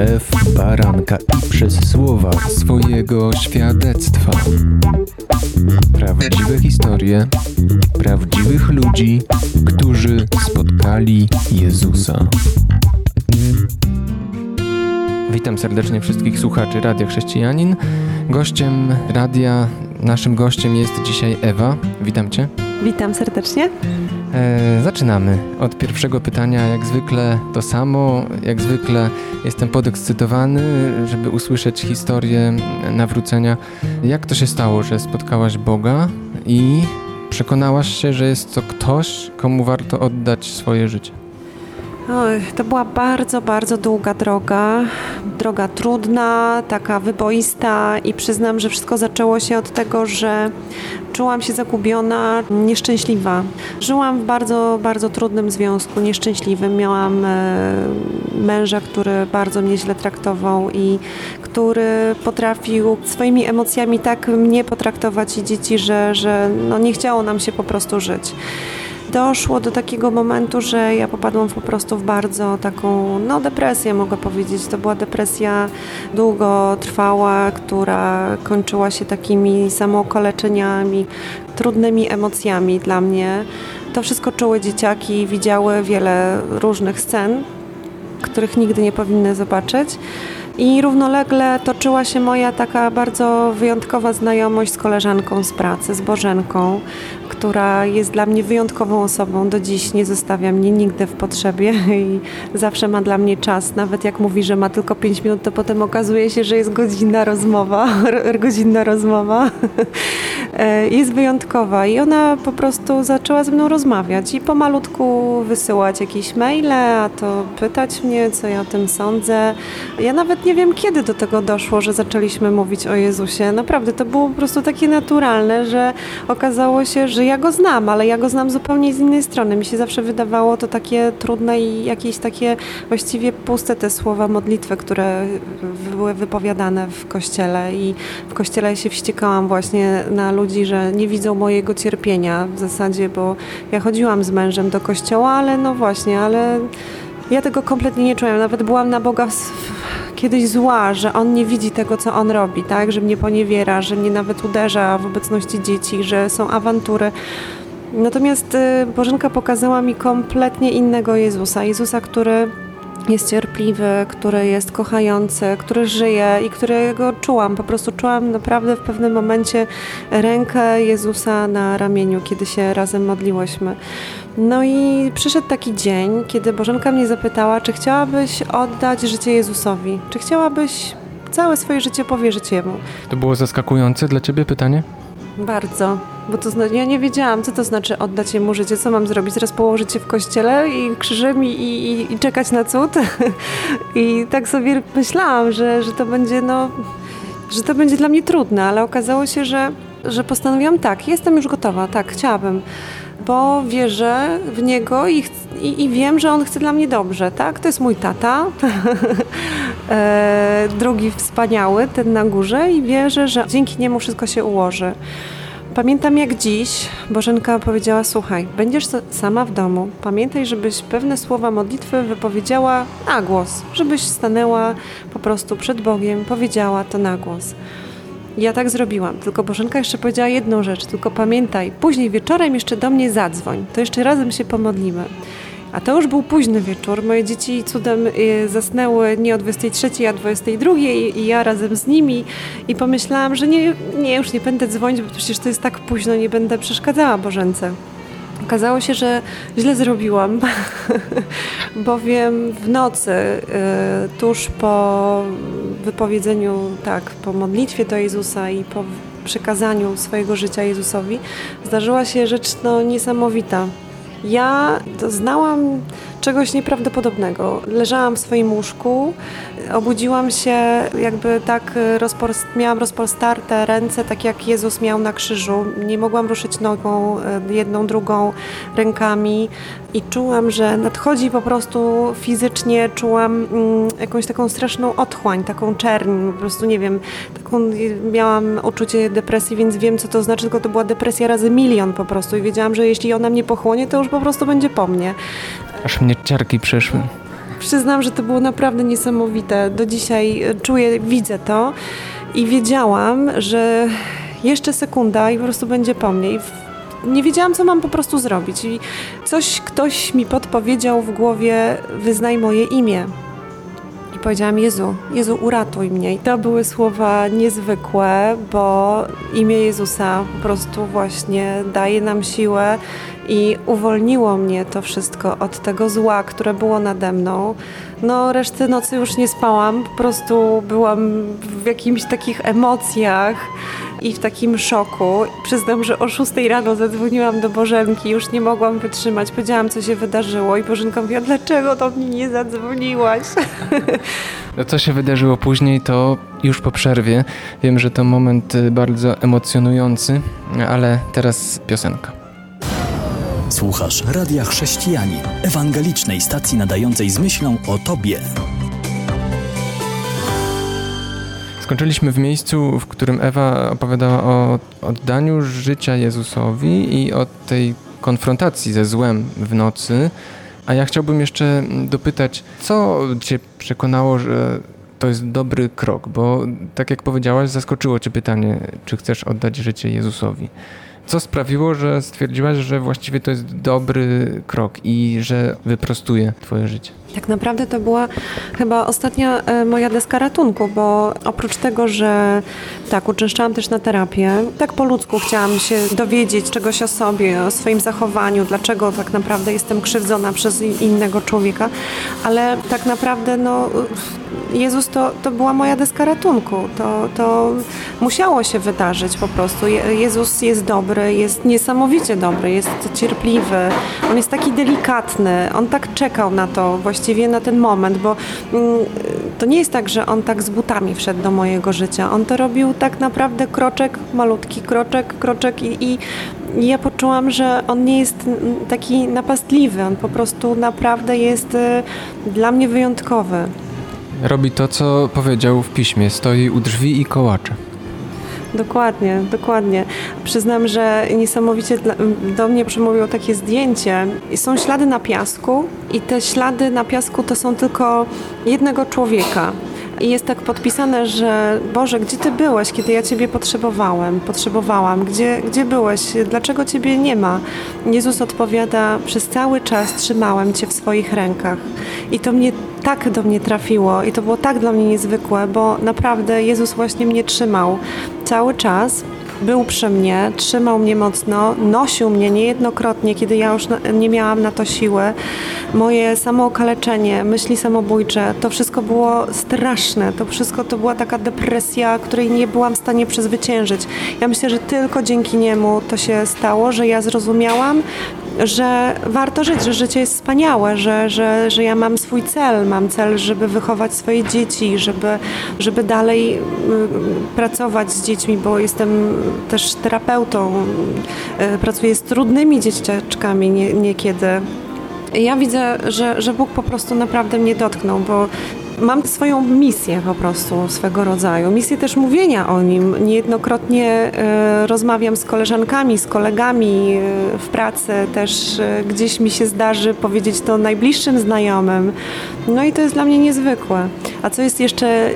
krew baranka i przez słowa swojego świadectwa. Prawdziwe historie prawdziwych ludzi, którzy spotkali Jezusa. Witam serdecznie wszystkich słuchaczy Radia Chrześcijanin. Gościem radia, naszym gościem jest dzisiaj Ewa. Witam Cię. Witam serdecznie. E, zaczynamy od pierwszego pytania. Jak zwykle to samo. Jak zwykle jestem podekscytowany, żeby usłyszeć historię nawrócenia. Jak to się stało, że spotkałaś Boga i przekonałaś się, że jest to ktoś, komu warto oddać swoje życie? Oj, to była bardzo, bardzo długa droga. Droga trudna, taka wyboista i przyznam, że wszystko zaczęło się od tego, że czułam się zagubiona, nieszczęśliwa. Żyłam w bardzo, bardzo trudnym związku, nieszczęśliwym. Miałam e, męża, który bardzo mnie źle traktował i który potrafił swoimi emocjami tak mnie potraktować i dzieci, że, że no nie chciało nam się po prostu żyć doszło do takiego momentu, że ja popadłam po prostu w bardzo taką, no depresję mogę powiedzieć. To była depresja długotrwała, która kończyła się takimi samookaleczeniami, trudnymi emocjami dla mnie. To wszystko czuły dzieciaki, widziały wiele różnych scen, których nigdy nie powinny zobaczyć. I równolegle toczyła się moja taka bardzo wyjątkowa znajomość z koleżanką z pracy, z Bożenką, która jest dla mnie wyjątkową osobą. Do dziś nie zostawia mnie nigdy w potrzebie i zawsze ma dla mnie czas. Nawet jak mówi, że ma tylko 5 minut, to potem okazuje się, że jest godzinna rozmowa. godzinna rozmowa. E, jest wyjątkowa i ona po prostu zaczęła ze mną rozmawiać i pomalutku wysyłać jakieś maile, a to pytać mnie, co ja o tym sądzę. Ja nawet nie wiem, kiedy do tego doszło, że zaczęliśmy mówić o Jezusie. Naprawdę to było po prostu takie naturalne, że okazało się, że ja go znam, ale ja go znam zupełnie z innej strony. Mi się zawsze wydawało to takie trudne i jakieś takie właściwie puste te słowa modlitwy, które były wypowiadane w kościele i w kościele się wściekałam właśnie na ludzi, że nie widzą mojego cierpienia w zasadzie, bo ja chodziłam z mężem do kościoła, ale no właśnie, ale ja tego kompletnie nie czułem. Nawet byłam na Boga kiedyś zła, że on nie widzi tego, co on robi, tak? Że mnie poniewiera, że mnie nawet uderza w obecności dzieci, że są awantury. Natomiast y, Bożenka pokazała mi kompletnie innego Jezusa. Jezusa, który jest cierpliwy, który jest kochający, który żyje i którego czułam. Po prostu czułam naprawdę w pewnym momencie rękę Jezusa na ramieniu, kiedy się razem modliłyśmy. No i przyszedł taki dzień, kiedy Bożenka mnie zapytała, czy chciałabyś oddać życie Jezusowi? Czy chciałabyś całe swoje życie powierzyć Jemu? To było zaskakujące dla Ciebie pytanie? Bardzo, bo to znaczy, ja nie wiedziałam, co to znaczy oddać jemu życie, co mam zrobić, teraz położyć się w kościele i krzyżem i, i, i czekać na cud. I tak sobie myślałam, że, że to będzie, no, że to będzie dla mnie trudne, ale okazało się, że, że postanowiłam tak, jestem już gotowa, tak, chciałabym. Bo wierzę w niego i, i, i, wiem, że on chce dla mnie dobrze, tak? To jest mój tata, e, drugi wspaniały, ten na górze i wierzę, że dzięki niemu wszystko się ułoży. Pamiętam jak dziś Bożenka powiedziała: Słuchaj, będziesz sama w domu. Pamiętaj, żebyś pewne słowa modlitwy wypowiedziała na głos, żebyś stanęła po prostu przed Bogiem, powiedziała to na głos. Ja tak zrobiłam, tylko Bożenka jeszcze powiedziała jedną rzecz, tylko pamiętaj, później wieczorem jeszcze do mnie zadzwoń, to jeszcze razem się pomodlimy. A to już był późny wieczór. Moje dzieci cudem y, zasnęły nie o 23, a 22 i ja razem z nimi i pomyślałam, że nie, nie, już nie będę dzwonić, bo przecież to jest tak późno, nie będę przeszkadzała Bożence. Okazało się, że źle zrobiłam, bowiem w nocy, y, tuż po wypowiedzeniu, tak, po modlitwie do Jezusa i po przekazaniu swojego życia Jezusowi, zdarzyła się rzecz no, niesamowita. Ja doznałam czegoś nieprawdopodobnego. Leżałam w swoim łóżku, obudziłam się, jakby tak rozpost miałam rozpostarte ręce, tak jak Jezus miał na krzyżu. Nie mogłam ruszyć nogą, e, jedną, drugą, rękami i czułam, że nadchodzi po prostu fizycznie, czułam mm, jakąś taką straszną otchłań, taką czerń, po prostu nie wiem, taką miałam uczucie depresji, więc wiem co to znaczy, tylko to była depresja razy milion po prostu i wiedziałam, że jeśli ona mnie pochłonie, to już po prostu będzie po mnie. Aż mnie ciarki przeszły. Przyznam, że to było naprawdę niesamowite. Do dzisiaj czuję, widzę to i wiedziałam, że jeszcze sekunda i po prostu będzie po mnie. I nie wiedziałam, co mam po prostu zrobić. I coś ktoś mi podpowiedział w głowie, wyznaj moje imię. Powiedziałam, Jezu, Jezu, uratuj mnie. I to były słowa niezwykłe, bo imię Jezusa po prostu właśnie daje nam siłę i uwolniło mnie to wszystko od tego zła, które było nade mną. No, reszty nocy już nie spałam, po prostu byłam w jakimś takich emocjach i w takim szoku. Przyznam, że o 6 rano zadzwoniłam do Bożenki, już nie mogłam wytrzymać. Powiedziałam, co się wydarzyło i Bożenka mówiła, dlaczego do mnie nie zadzwoniłaś? No co się wydarzyło później, to już po przerwie. Wiem, że to moment y, bardzo emocjonujący, ale teraz piosenka. Słuchasz Radia Chrześcijani, ewangelicznej stacji nadającej z myślą o Tobie. Skończyliśmy w miejscu, w którym Ewa opowiadała o oddaniu życia Jezusowi i o tej konfrontacji ze złem w nocy. A ja chciałbym jeszcze dopytać, co Cię przekonało, że to jest dobry krok? Bo tak jak powiedziałaś, zaskoczyło Cię pytanie, czy chcesz oddać życie Jezusowi. Co sprawiło, że stwierdziłaś, że właściwie to jest dobry krok i że wyprostuje Twoje życie? Tak naprawdę to była chyba ostatnia e, moja deska ratunku, bo oprócz tego, że tak, uczęszczałam też na terapię, tak po ludzku chciałam się dowiedzieć czegoś o sobie, o swoim zachowaniu, dlaczego tak naprawdę jestem krzywdzona przez innego człowieka, ale tak naprawdę no, Jezus to, to była moja deska ratunku. To, to musiało się wydarzyć po prostu. Jezus jest dobry, jest niesamowicie dobry, jest cierpliwy, on jest taki delikatny, on tak czekał na to właśnie właściwie na ten moment, bo mm, to nie jest tak, że on tak z butami wszedł do mojego życia. On to robił tak naprawdę kroczek, malutki kroczek, kroczek i, i ja poczułam, że on nie jest taki napastliwy, on po prostu naprawdę jest y, dla mnie wyjątkowy. Robi to, co powiedział w piśmie, stoi u drzwi i kołacze. Dokładnie, dokładnie. Przyznam, że niesamowicie do mnie przemówiło takie zdjęcie. Są ślady na piasku i te ślady na piasku to są tylko jednego człowieka. I jest tak podpisane, że Boże, gdzie Ty byłeś, kiedy ja Ciebie potrzebowałem, potrzebowałam? Gdzie, gdzie byłeś? Dlaczego Ciebie nie ma? Jezus odpowiada, przez cały czas trzymałem Cię w swoich rękach. I to mnie tak do mnie trafiło i to było tak dla mnie niezwykłe, bo naprawdę Jezus właśnie mnie trzymał cały czas był przy mnie, trzymał mnie mocno, nosił mnie niejednokrotnie, kiedy ja już nie miałam na to siły. Moje samookaleczenie, myśli samobójcze, to wszystko było straszne. To wszystko to była taka depresja, której nie byłam w stanie przezwyciężyć. Ja myślę, że tylko dzięki niemu to się stało, że ja zrozumiałam, że warto żyć, że życie jest wspaniałe, że, że, że ja mam swój cel, mam cel, żeby wychować swoje dzieci, żeby, żeby dalej pracować z dziećmi, bo jestem też terapeutą, e, pracuję z trudnymi dzieciaczkami nie, niekiedy. Ja widzę, że, że Bóg po prostu naprawdę mnie dotknął, bo mam swoją misję po prostu swego rodzaju, misję też mówienia o nim. Niejednokrotnie e, rozmawiam z koleżankami, z kolegami e, w pracy, też e, gdzieś mi się zdarzy powiedzieć to najbliższym znajomym. No i to jest dla mnie niezwykłe. A co jest jeszcze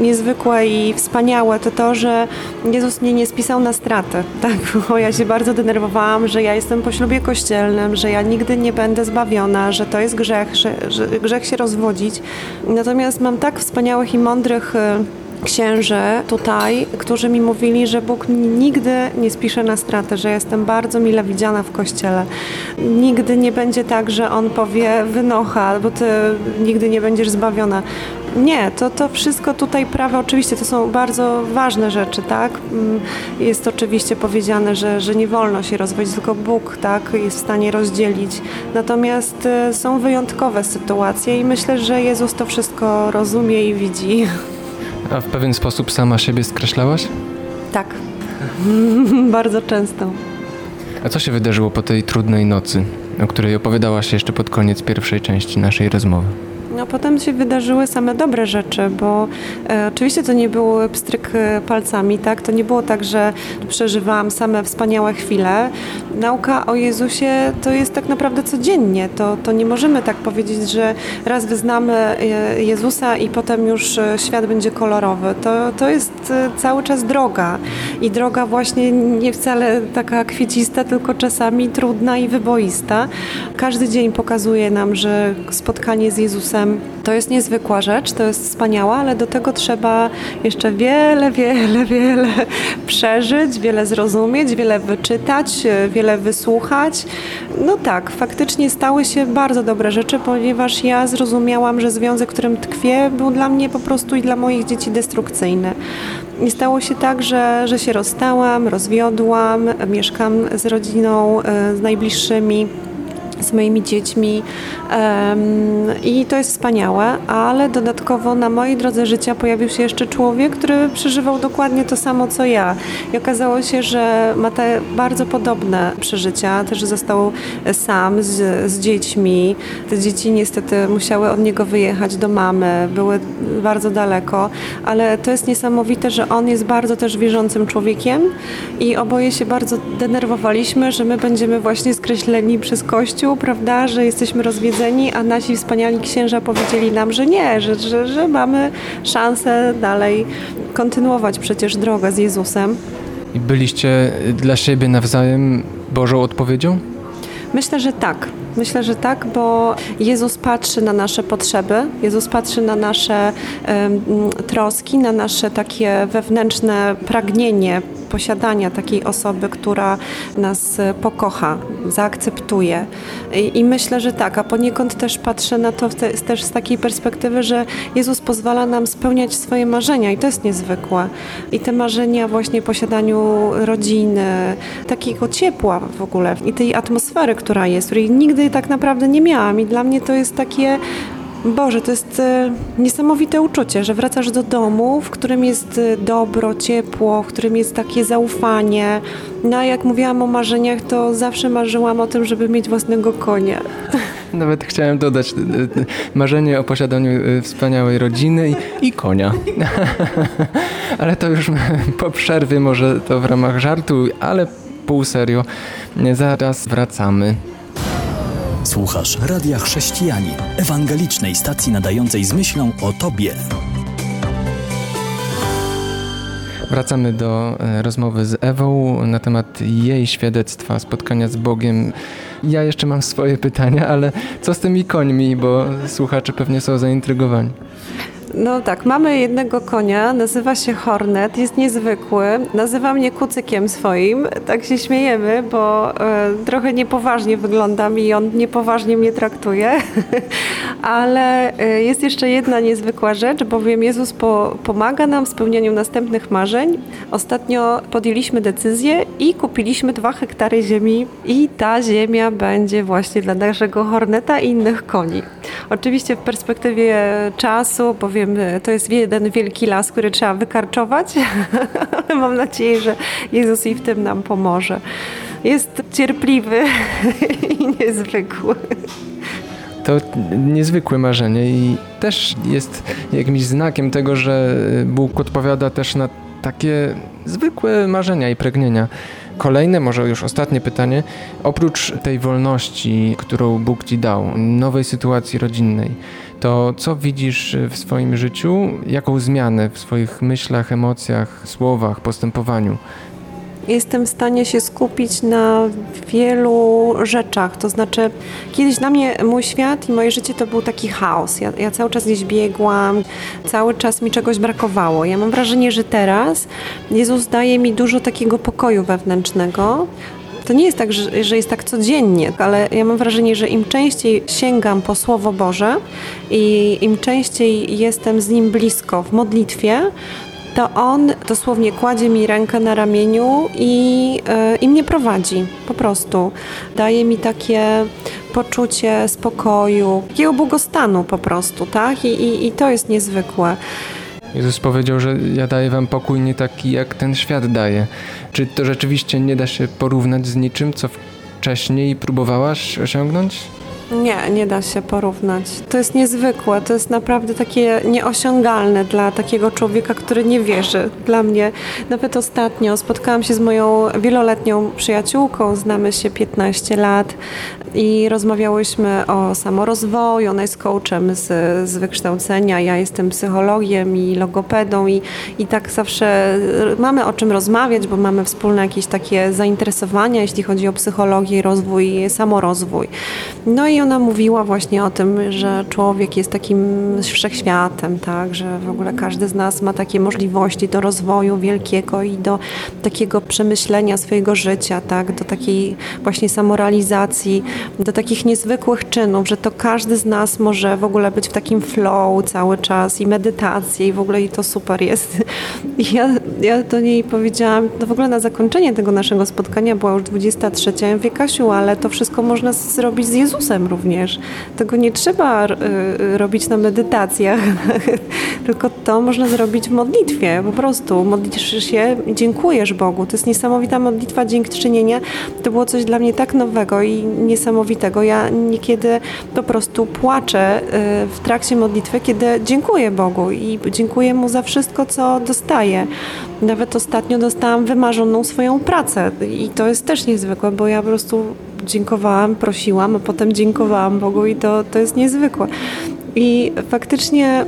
niezwykłe i wspaniałe, to to, że Jezus mnie nie spisał na stratę. Tak, bo ja się bardzo denerwowałam, że ja jestem po ślubie kościelnym, że ja nigdy nie będę zbawiona, że to jest grzech, że, że grzech się rozwodzić. Natomiast mam tak wspaniałych i mądrych y, księży tutaj, którzy mi mówili, że Bóg nigdy nie spisze na stratę, że jestem bardzo mile widziana w kościele. Nigdy nie będzie tak, że On powie wynocha, bo ty nigdy nie będziesz zbawiona. Nie, to, to wszystko tutaj prawo, oczywiście to są bardzo ważne rzeczy, tak? Mm, jest oczywiście powiedziane, że, że nie wolno się rozwodzić, tylko Bóg, tak, jest w stanie rozdzielić. Natomiast y, są wyjątkowe sytuacje i myślę, że Jezus to wszystko rozumie i widzi. A w pewien sposób sama siebie skreślałaś? Tak, bardzo często. A co się wydarzyło po tej trudnej nocy, o której opowiadałaś jeszcze pod koniec pierwszej części naszej rozmowy? No potem się wydarzyły same dobre rzeczy, bo e, oczywiście to nie był pstryk e, palcami, tak? To nie było tak, że przeżywałam same wspaniałe chwile. Nauka o Jezusie to jest tak naprawdę codziennie. To, to nie możemy tak powiedzieć, że raz wyznamy e, Jezusa i potem już e, świat będzie kolorowy. To, to jest cały czas droga i droga właśnie nie wcale taka kwiecista, tylko czasami trudna i wyboista. Każdy dzień pokazuje nam, że spotkanie z Jezusem to jest niezwykła rzecz, to jest wspaniała, ale do tego trzeba jeszcze wiele, wiele, wiele przeżyć, wiele zrozumieć, wiele wyczytać, wiele wysłuchać. No tak, faktycznie stały się bardzo dobre rzeczy, ponieważ ja zrozumiałam, że związek, w którym tkwię, był dla mnie po prostu i dla moich dzieci destrukcyjny. I stało się tak, że, że się rozstałam, rozwiodłam, mieszkam z rodziną, e, z najbliższymi z moimi dziećmi i to jest wspaniałe, ale dodatkowo na mojej drodze życia pojawił się jeszcze człowiek, który przeżywał dokładnie to samo co ja i okazało się, że ma te bardzo podobne przeżycia, też został sam z, z dziećmi. Te dzieci niestety musiały od niego wyjechać do mamy, były bardzo daleko, ale to jest niesamowite, że on jest bardzo też wierzącym człowiekiem i oboje się bardzo denerwowaliśmy, że my będziemy właśnie skreśleni przez Kościół, prawda, że jesteśmy rozwiedzeni, a nasi wspaniali księża powiedzieli nam, że nie, że, że, że mamy szansę dalej kontynuować przecież drogę z Jezusem. I byliście dla siebie nawzajem Bożą odpowiedzią? Myślę, że tak. Myślę, że tak, bo Jezus patrzy na nasze potrzeby, Jezus patrzy na nasze troski, na nasze takie wewnętrzne pragnienie posiadania takiej osoby, która nas pokocha, zaakceptuje. I, I, myślę, że tak, a poniekąd też patrzę na to te, też z takiej perspektywy, że Jezus pozwala nam spełniać swoje marzenia i to jest niezwykłe. I te marzenia właśnie posiadaniu rodziny, takiego ciepła w ogóle i tej atmosfery, która jest, której nigdy tak naprawdę nie miałam i dla mnie to jest takie Boże, to jest e, niesamowite uczucie, że wracasz do domu, w którym jest e, dobro, ciepło, w którym jest takie zaufanie. No a jak mówiłam o marzeniach, to zawsze marzyłam o tym, żeby mieć własnego konia. Nawet chciałem dodać e, marzenie o posiadaniu wspaniałej rodziny i konia. ale to już po przerwie, może to w ramach żartu, ale pół serio. Zaraz wracamy. Słuchasz Radia Chrześcijani, ewangelicznej stacji nadającej z myślą o Tobie. Wracamy do e, rozmowy z Ewą na temat jej świadectwa, spotkania z Bogiem. Ja jeszcze mam swoje pytania, ale co z tymi końmi, bo słuchacze pewnie są zaintrygowani. No tak, mamy jednego konia, nazywa się Hornet, jest niezwykły, nazywa mnie kucykiem swoim, tak się śmiejemy, bo e, trochę niepoważnie wyglądam i on niepoważnie mnie traktuje, ale e, jest jeszcze jedna niezwykła rzecz, bowiem Jezus po, pomaga nam w spełnianiu następnych marzeń. Ostatnio podjęliśmy decyzję i kupiliśmy dwa hektary ziemi i ta ziemia będzie właśnie dla naszego Horneta i innych koni. Oczywiście w perspektywie czasu, bowiem to jest jeden wielki las, który trzeba wykarczować, ale mam nadzieję, że Jezus i w tym nam pomoże. Jest cierpliwy i niezwykły. To niezwykłe marzenie i też jest jakimś znakiem tego, że Bóg odpowiada też na takie zwykłe marzenia i pragnienia. Kolejne, może już ostatnie pytanie. Oprócz tej wolności, którą Bóg ci dał, nowej sytuacji rodzinnej, to co widzisz w swoim życiu? Jaką zmianę w swoich myślach, emocjach, słowach, postępowaniu? jestem w stanie się skupić na wielu rzeczach. To znaczy, kiedyś dla mnie mój świat i moje życie to był taki chaos. Ja, ja, cały czas gdzieś biegłam, cały czas mi czegoś brakowało. Ja mam wrażenie, że teraz Jezus daje mi dużo takiego pokoju wewnętrznego. To nie jest tak, że, że jest tak codziennie, ale ja mam wrażenie, że im częściej sięgam po Słowo Boże i im częściej jestem z Nim blisko w modlitwie, to on dosłownie kładzie mi rękę na ramieniu i, yy, i mnie prowadzi po prostu. Daje mi takie poczucie spokoju, takiego błogostanu po prostu, tak? I, i, i to jest niezwykłe. Jezus powiedział, że ja daję wam pokój nie taki, jak ten świat daje. Czy to rzeczywiście nie da się porównać z niczym, co wcześniej próbowałaś osiągnąć? Nie, nie da się porównać. To jest niezwykłe, to jest naprawdę takie nieosiągalne dla takiego człowieka, który nie wierzy. Dla mnie nawet ostatnio spotkałam się z moją wieloletnią przyjaciółką, znamy się 15 lat i rozmawiałyśmy o samorozwoju, ona jest coachem z, z wykształcenia, ja jestem psychologiem i logopedą i, i tak zawsze mamy o czym rozmawiać, bo mamy wspólne jakieś takie zainteresowania, jeśli chodzi o psychologię, rozwój, samorozwój. No i ona mówiła właśnie o tym, że człowiek jest takim wszechświatem, tak, że w ogóle każdy z nas ma takie możliwości do rozwoju wielkiego i do takiego przemyślenia swojego życia, tak, do takiej właśnie samorealizacji, do takich niezwykłych czynów, że to każdy z nas może w ogóle być w takim flow cały czas i medytacji i w ogóle i to super jest. I ja, ja do niej powiedziałam, to w ogóle na zakończenie tego naszego spotkania była już 23. Ja mówię, Kasiu, ale to wszystko można zrobić z Jezusem również. Tego nie trzeba y, robić na medytacjach, tylko to można zrobić w modlitwie. Po prostu modlisz się, dziękujesz Bogu. To jest niesamowita modlitwa dziękczynienia. To było coś dla mnie tak nowego i niesamowitego. Ja niekiedy po prostu płaczę y, w trakcie modlitwy, kiedy dziękuję Bogu i dziękuję Mu za wszystko, co dostaję. Nawet ostatnio dostałam wymarzoną swoją pracę i to jest też niezwykłe, bo ja po prostu dziękowałam, prosiłam, a potem dziękowałam Bogu i to, to jest niezwykłe. I faktycznie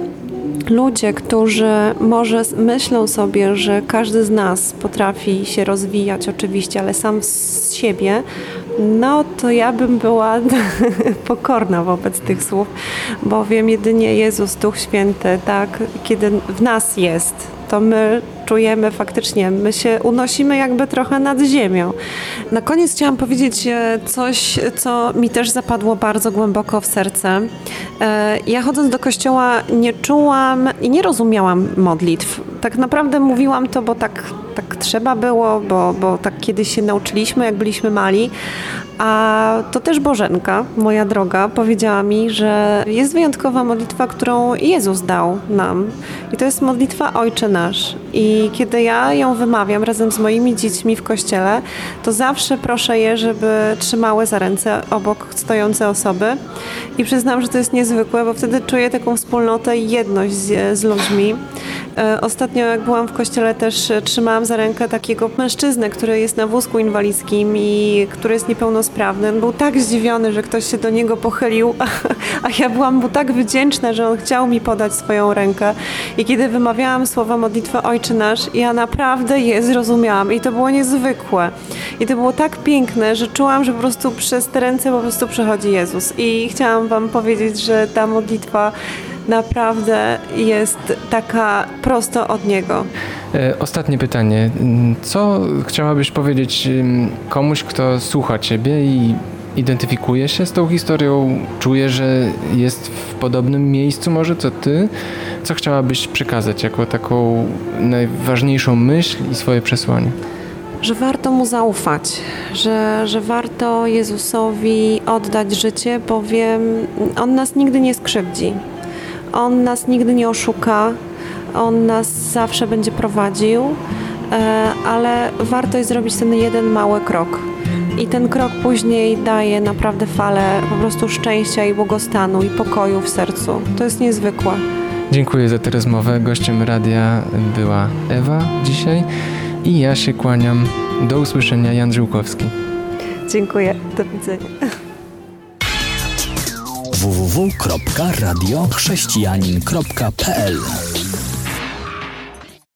ludzie, którzy może myślą sobie, że każdy z nas potrafi się rozwijać oczywiście, ale sam z siebie, no to ja bym była pokorna wobec tych słów, bowiem jedynie Jezus, Duch Święty, tak, kiedy w nas jest, to my czujemy faktycznie, my się unosimy jakby trochę nad ziemią. Na koniec chciałam powiedzieć e, coś, co mi też zapadło bardzo głęboko w serce. E, ja chodząc do kościoła nie czułam i nie rozumiałam modlitw. Tak naprawdę mówiłam to, bo tak, tak trzeba było, bo, bo tak kiedyś się nauczyliśmy, jak byliśmy mali, a to też Bożenka, moja droga, powiedziała mi, że jest wyjątkowa modlitwa, którą Jezus dał nam. I to jest modlitwa Ojcze Nasz. I kiedy ja ją wymawiam razem z moimi dziećmi w kościele, to zawsze proszę je, żeby trzymały za ręce obok stojące osoby. I przyznam, że to jest niezwykłe, bo wtedy czuję taką wspólnotę i jedność z, z ludźmi. E, ostatnio, jak byłam w kościele, też trzymałam za rękę takiego mężczyznę, który jest na wózku inwalidzkim i który jest niepełnosprawny. On był tak zdziwiony, że ktoś się do niego pochylił, a ja byłam mu tak wdzięczna, że on chciał mi podać swoją rękę. I kiedy wymawiałam słowa modlitwy Ojcze Nasz, ja naprawdę je zrozumiałam i to było niezwykłe. I to było tak piękne, że czułam, że po prostu przez te ręce po prostu przechodzi Jezus. I chciałam Wam powiedzieć, że ta modlitwa naprawdę jest taka prosto od Niego. E, ostatnie pytanie. Co chciałabyś powiedzieć komuś, kto słucha Ciebie i identyfikuje się z tą historią, czuje, że jest w podobnym miejscu może co Ty? Co chciałabyś przekazać jako taką najważniejszą myśl i swoje przesłanie? że warto mu zaufać, że, że warto Jezusowi oddać życie, bowiem on nas nigdy nie skrzywdzi. On nas nigdy nie oszuka, On nas zawsze będzie prowadził, e, ale warto jest zrobić ten jeden mały krok. I ten krok później daje naprawdę falę po prostu szczęścia i błogostanu i pokoju w sercu. To jest niezwykłe. Dziękuję za tę rozmowę. Gościem radia była Ewa dzisiaj i ja się kłaniam. Do usłyszenia, Jan Żyłkowski. Dziękuję. Do widzenia www.radiochrześcijanin.pl